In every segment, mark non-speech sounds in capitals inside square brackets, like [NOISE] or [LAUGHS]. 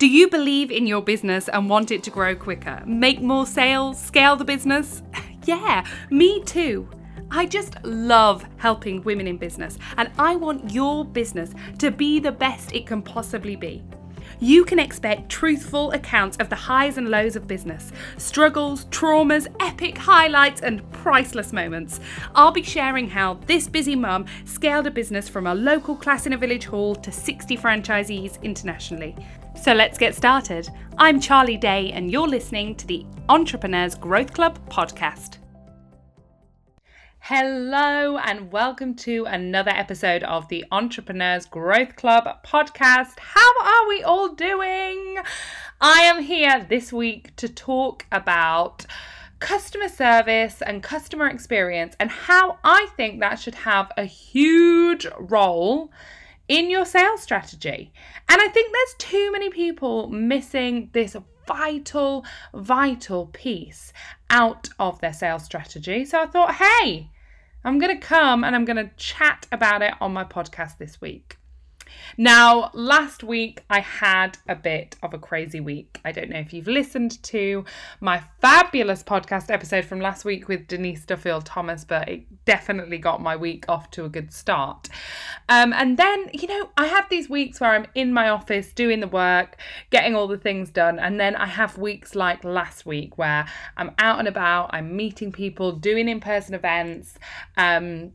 Do you believe in your business and want it to grow quicker? Make more sales? Scale the business? [LAUGHS] yeah, me too. I just love helping women in business, and I want your business to be the best it can possibly be. You can expect truthful accounts of the highs and lows of business, struggles, traumas, epic highlights, and priceless moments. I'll be sharing how this busy mum scaled a business from a local class in a village hall to 60 franchisees internationally. So let's get started. I'm Charlie Day, and you're listening to the Entrepreneurs Growth Club podcast. Hello, and welcome to another episode of the Entrepreneurs Growth Club podcast. How are we all doing? I am here this week to talk about customer service and customer experience and how I think that should have a huge role in your sales strategy. And I think there's too many people missing this vital, vital piece out of their sales strategy. So I thought, hey, I'm going to come and I'm going to chat about it on my podcast this week. Now, last week I had a bit of a crazy week. I don't know if you've listened to my fabulous podcast episode from last week with Denise Duffield Thomas, but it definitely got my week off to a good start. Um, and then, you know, I have these weeks where I'm in my office doing the work, getting all the things done. And then I have weeks like last week where I'm out and about, I'm meeting people, doing in person events. Um,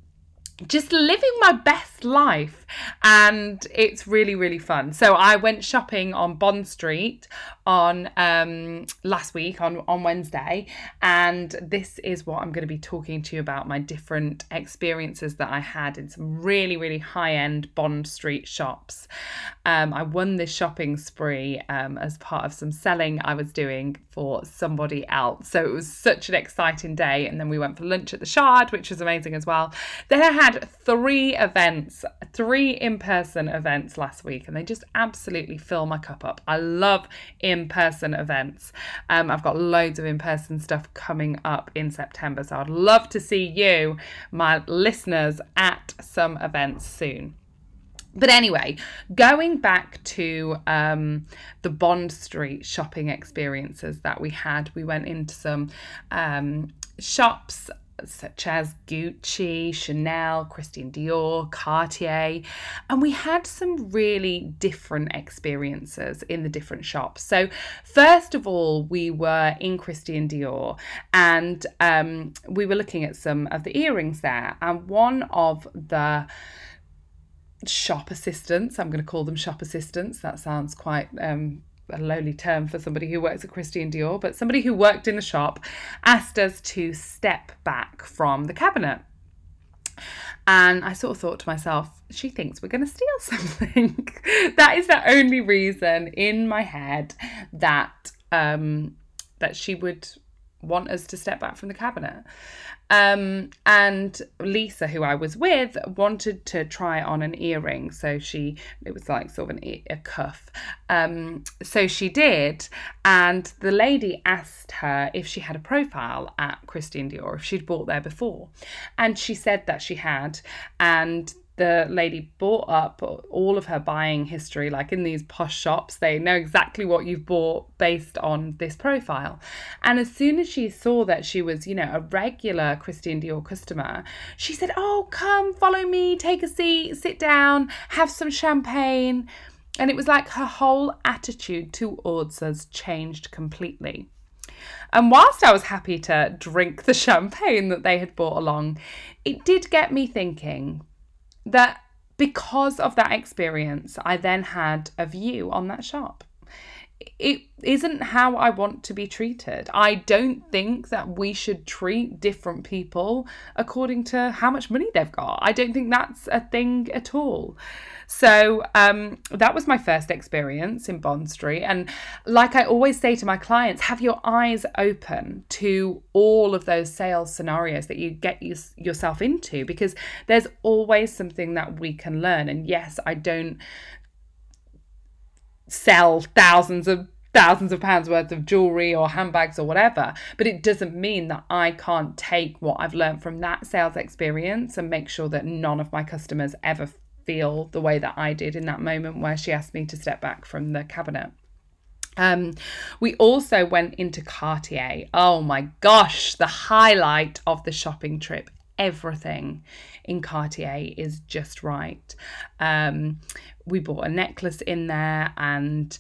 just living my best life and it's really really fun. So i went shopping on bond street on um last week on on wednesday. And this is what i'm going to be talking to you about my different experiences that i had in some really really high end bond street shops. Um i won this shopping spree um as part of some selling i was doing for somebody else. So it was such an exciting day. And then we went for lunch at the shard which was amazing as well. Then i had three events, three in person events last week, and they just absolutely fill my cup up. I love in person events. Um, I've got loads of in person stuff coming up in September, so I'd love to see you, my listeners, at some events soon. But anyway, going back to um, the Bond Street shopping experiences that we had, we went into some um, shops such as Gucci, Chanel, Christian Dior, Cartier, and we had some really different experiences in the different shops. So, first of all, we were in Christian Dior and um, we were looking at some of the earrings there, and one of the shop assistants, I'm going to call them shop assistants, that sounds quite um, a lowly term for somebody who works at Christian Dior, but somebody who worked in the shop asked us to step back from the cabinet. And I sort of thought to myself, she thinks we're going to steal [LAUGHS] something. that is the only reason in my head that um, that she would want us to step back from the cabinet. Um, and Lisa, who I was with, wanted to try on an earring. So she, it was like sort of an, a cuff. Um, so she did. And the lady asked her if she had a profile at Christian Dior, if she'd bought there before. And she said that she had. And the lady bought up all of her buying history, like in these posh shops, they know exactly what you've bought based on this profile. And as soon as she saw that she was, you know, a regular Christian Dior customer, she said, Oh, come, follow me, take a seat, sit down, have some champagne. And it was like her whole attitude towards us changed completely. And whilst I was happy to drink the [LAUGHS] champagne that they had brought along, it did get me thinking that because of that experience, I then had a view on that shop. It isn't how I want to be treated. I don't think that we should treat different people according to how much money they've got. I don't think that's a thing at all. So um, that was my first experience in Bond Street. And like I always say to my clients, have your eyes open to all of those sales scenarios that you get you, yourself into because there's always something that we can learn. And yes, I don't sell thousands of thousands of pounds worth of jewelry or handbags or whatever. But it doesn't mean that I can't take what I've learned from that sales experience and make sure that none of my customers ever feel the way that I did in that moment where she asked me to step back from the cabinet. Um, we also went into Cartier. Oh my gosh, the highlight of the shopping trip. Everything in Cartier is just right. Um, we bought a necklace in there, and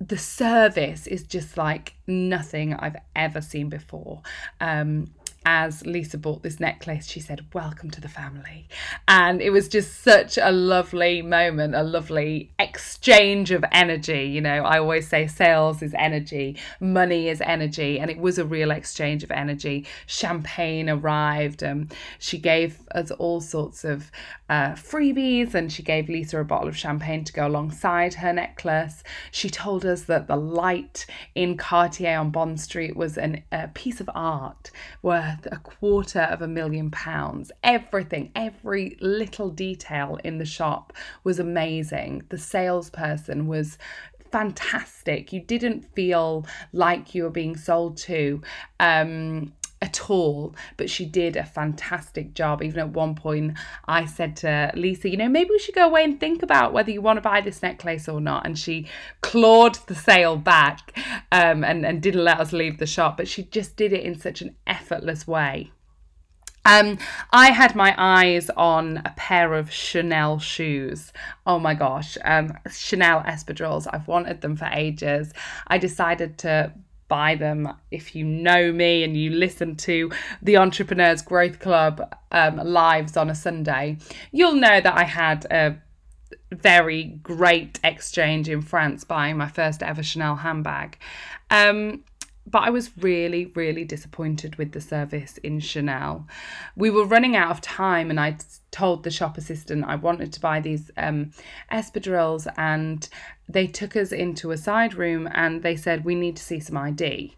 the service is just like nothing I've ever seen before. Um, as Lisa bought this necklace, she said, Welcome to the family. And it was just such a lovely moment, a lovely exchange of energy. You know, I always say sales is energy, money is energy. And it was a real exchange of energy. Champagne arrived. Um, she gave us all sorts of uh, freebies and she gave Lisa a bottle of champagne to go alongside her necklace. She told us that the light in Cartier on Bond Street was an, a piece of art worth worth a quarter of a million pounds. Everything, every little detail in the shop was amazing. The salesperson was fantastic. You didn't feel like you were being sold to. Um, at all, but she did a fantastic job. Even at one point, I said to Lisa, you know, maybe we should go away and think about whether you want to buy this necklace or not. And she clawed the sale back um, and, and didn't let us leave the shop, but she just did it in such an effortless way. Um, I had my eyes on a pair of Chanel shoes. Oh my gosh, um, Chanel espadrilles. I've wanted them for ages. I decided to buy them. If you know me and you listen to the Entrepreneurs Growth Club um, lives on a Sunday, you'll know that I had a very great exchange in France buying my first ever Chanel handbag. Um, but I was really, really disappointed with the service in Chanel. We were running out of time, and I told the shop assistant I wanted to buy these um, espadrilles, and they took us into a side room and they said, We need to see some ID.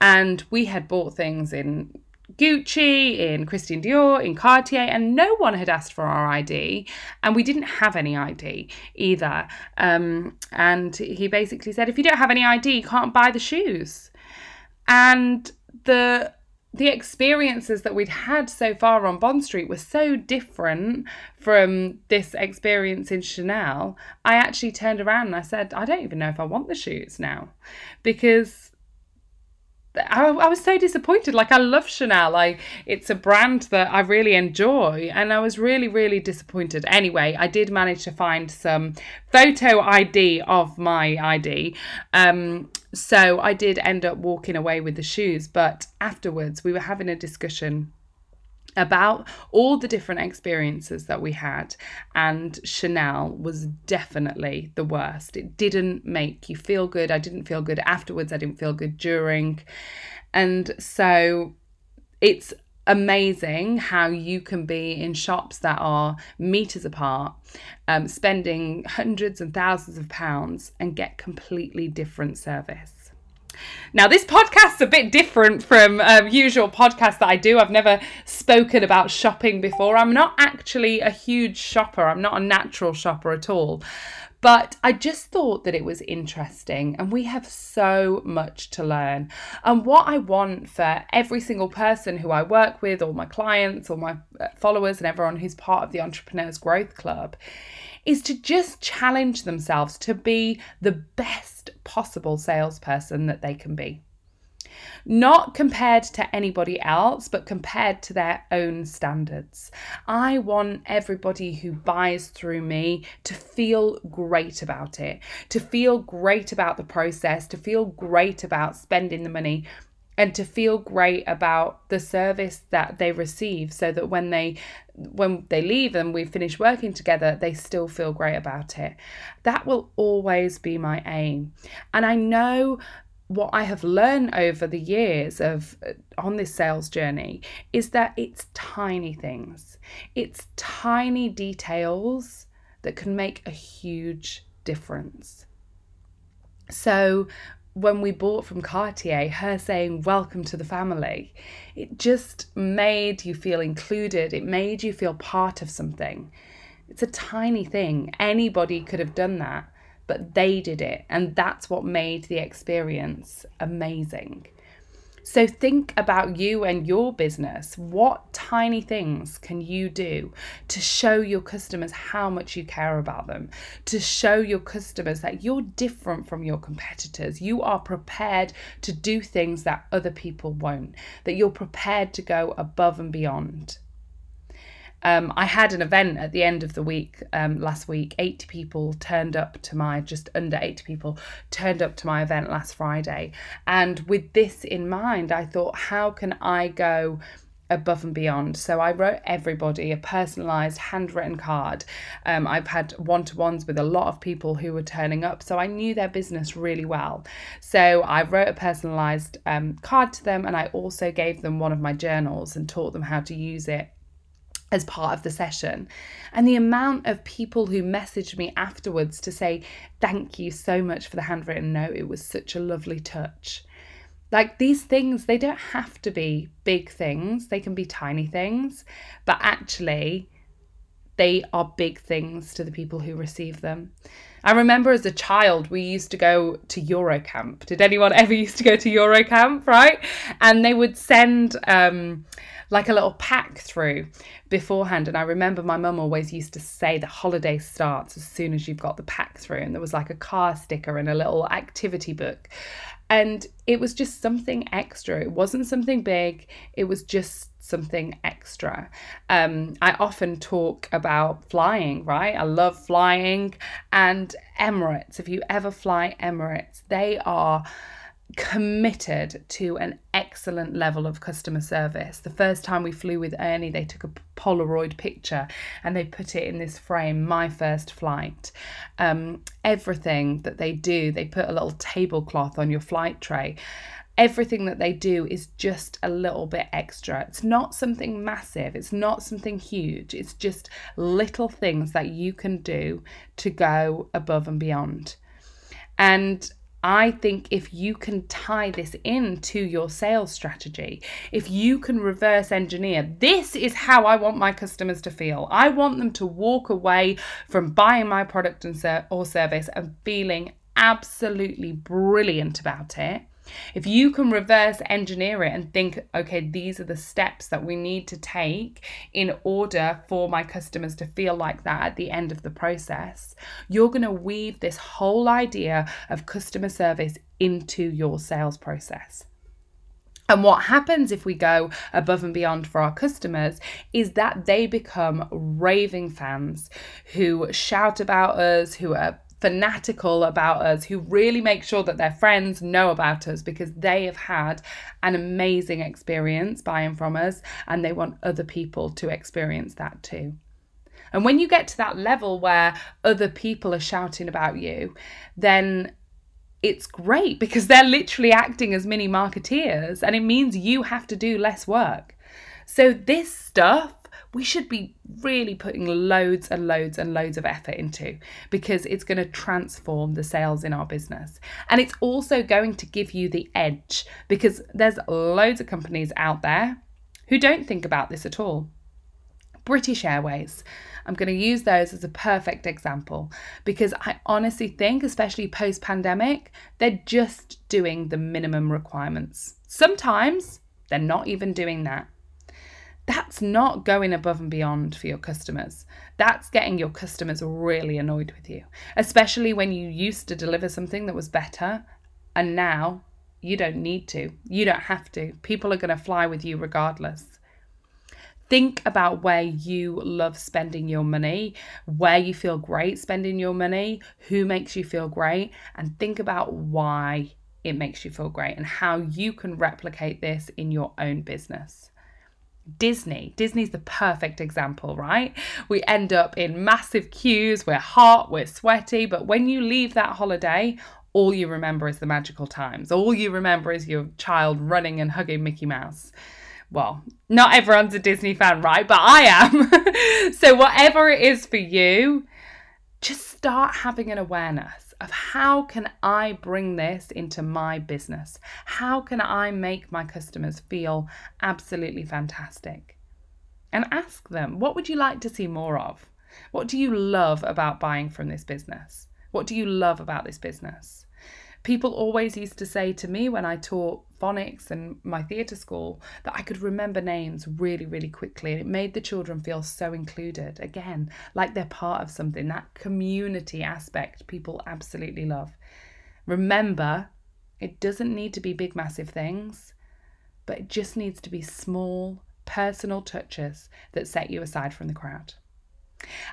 And we had bought things in Gucci, in Christian Dior, in Cartier, and no one had asked for our ID, and we didn't have any ID either. Um, and he basically said, if you don't have any ID, you can't buy the shoes and the the experiences that we'd had so far on Bond Street were so different from this experience in Chanel. I actually turned around and I said, I don't even know if I want the shoes now because I, I was so disappointed. Like I love Chanel. I it's a brand that I really enjoy, and I was really really disappointed. Anyway, I did manage to find some photo ID of my ID. Um, so I did end up walking away with the shoes, but afterwards we were having a discussion about all the different experiences that we had and Chanel was definitely the worst. It didn't make you feel good. I didn't feel good afterwards. I didn't feel good during. And so it's amazing how you can be in shops that are meters apart, um, spending hundreds and thousands of pounds and get completely different service. Now, this podcast's a bit different from um, usual podcasts that I do. I've never spoken about shopping before. I'm not actually a huge shopper, I'm not a natural shopper at all. But I just thought that it was interesting, and we have so much to learn. And what I want for every single person who I work with, or my clients, or my uh, followers, and everyone who's part of the Entrepreneurs Growth Club is to just challenge themselves to be the best possible salesperson that they can be. Not compared to anybody else, but compared to their own standards. I want everybody who buys through me to feel great about it, to feel great about the process, to feel great about spending the money and to feel great about the service that they receive so that when they when they leave and we finish working together they still feel great about it that will always be my aim and i know what I have learned over the years of uh, on this sales journey is that it's tiny things. It's tiny details that can make a huge difference. So when we bought from Cartier, her saying, Welcome to the family, it just made you feel included. It made you feel part of something. It's a tiny thing. Anybody could have done that, but they did it. And that's what made the experience amazing. So think about you and your business. What tiny things can you do to show your customers how much you care about them? To show your customers that you're different from your competitors. You are prepared to do things that other people won't, that you're prepared to go above and beyond. Um, I had an event at the end of the week um, last week. 80 people turned up to my, just under 80 people turned up to my event last Friday. And with this in mind, I thought, how can I go above and beyond. So I wrote everybody a personalized handwritten card. Um, I've had one to ones with a lot of people who were turning up, so I knew their business really well. So I wrote a personalized um, card to them, and I also gave them one of my journals and taught them how to use it as part of the session. And the amount of people who messaged me afterwards to say, Thank you so much for the handwritten note. It was such a lovely touch. Like these things, they don't have to be big things, they can be tiny things, but actually, they are big things to the people who receive them. I remember as a child, we used to go to Eurocamp. Did anyone [LAUGHS] ever used to go to Eurocamp, right? And they would send, um, like a little pack through beforehand. And I remember my mum always used to say the holiday starts as soon as you've got the pack through. And there was like a car sticker and a little activity book. And it was just something extra. It wasn't something big, it was just something extra. Um, I often talk about flying, right? I love flying. And Emirates, if you ever fly Emirates, they are committed to an excellent level of customer service. The first time we flew with Ernie, they took a Polaroid picture and they put it in this frame, my first flight. Um, everything that they do, they put a little tablecloth on your flight tray. Everything that they do is just a little bit extra. It's not something massive, it's not something huge, it's just little things that you can do to go above and beyond. And I think if you can tie this into your sales strategy, if you can reverse engineer, this is how I want my customers to feel. I want them to walk away from buying my product and ser- or service and feeling absolutely brilliant about it if you can reverse engineer it and think, okay, these are the steps that we need to take in order for my customers to feel like that at the end of the process, you're going to weave this whole idea of customer service into your sales process. And what happens if we go above and beyond for our customers is that they become raving fans who shout about us, who are fanatical about us, who really make sure that their friends know about us because they have had an amazing experience buying from us and they want other people to experience that too. And when you get to that level where other people are shouting about you, then it's great because they're literally acting as mini marketeers and it means you have to do less work. So, this stuff we should be really putting loads and loads and loads of effort into because it's going to transform the sales in our business. And it's also going to give you the edge because there's loads of companies out there who don't think about this at all. British Airways. I'm going to use those as a perfect example because I honestly think, especially post pandemic, they're just doing the minimum requirements. Sometimes they're not even doing that that's not going above and beyond for your customers. That's getting your customers really annoyed with you, especially when you used to deliver something that was better and now you don't need to. You don't have to. People are going to fly with you regardless. Think about where you love spending your money, where you feel great spending your money, who makes you feel great, and think about why it makes you feel great and how you can replicate this in your own business. Disney. Disney's the perfect example, right? We end up in massive queues, we're hot, we're sweaty, but when you leave that holiday, all you remember is the magical times. All you remember is your child running and hugging Mickey Mouse. Well, not everyone's a Disney fan, right? But I am. [LAUGHS] so, whatever it is for you, just start having an awareness of how can I bring this into my business? How can I make my customers feel absolutely fantastic? And ask them, what would you like to see more of? What do you love about buying from this business? What do you love about this business? People always used to say to me when I taught phonics and my theatre school that I could remember names really, really quickly. And it made the children feel so included. Again, like they're part of something. That community aspect people absolutely love. Remember, it doesn't need to be big, massive things, but it just needs to be small, personal touches that set you aside from the crowd.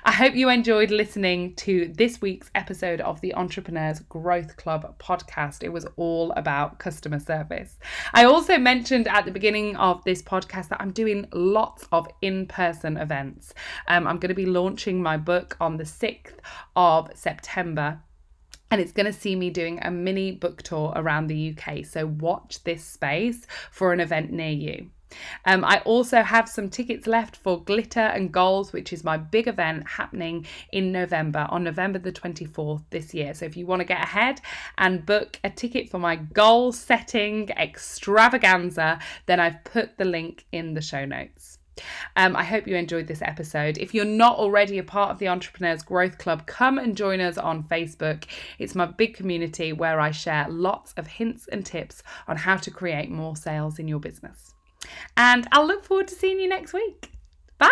I hope you enjoyed listening to this week's episode of the Entrepreneurs Growth Club podcast. It was all about customer service. I also mentioned at the beginning of this podcast that I'm doing lots of in person events. Um, I'm going to be launching my book on the 6th of September and it's going to see me doing a mini book tour around the UK. So watch this space for an event near you. Um, I also have some tickets left for Glitter and Goals, which is my big event happening in November, on November the 24th this year. So if you want to get ahead and book a ticket for my goal setting extravaganza, then I've put the link in the show notes. Um, I hope you enjoyed this episode. If you're not already a part of the Entrepreneurs Growth Club, come and join us on Facebook. It's my big community where I share lots of hints and tips on how to create more sales in your business. And I'll look forward to seeing you next week. Bye.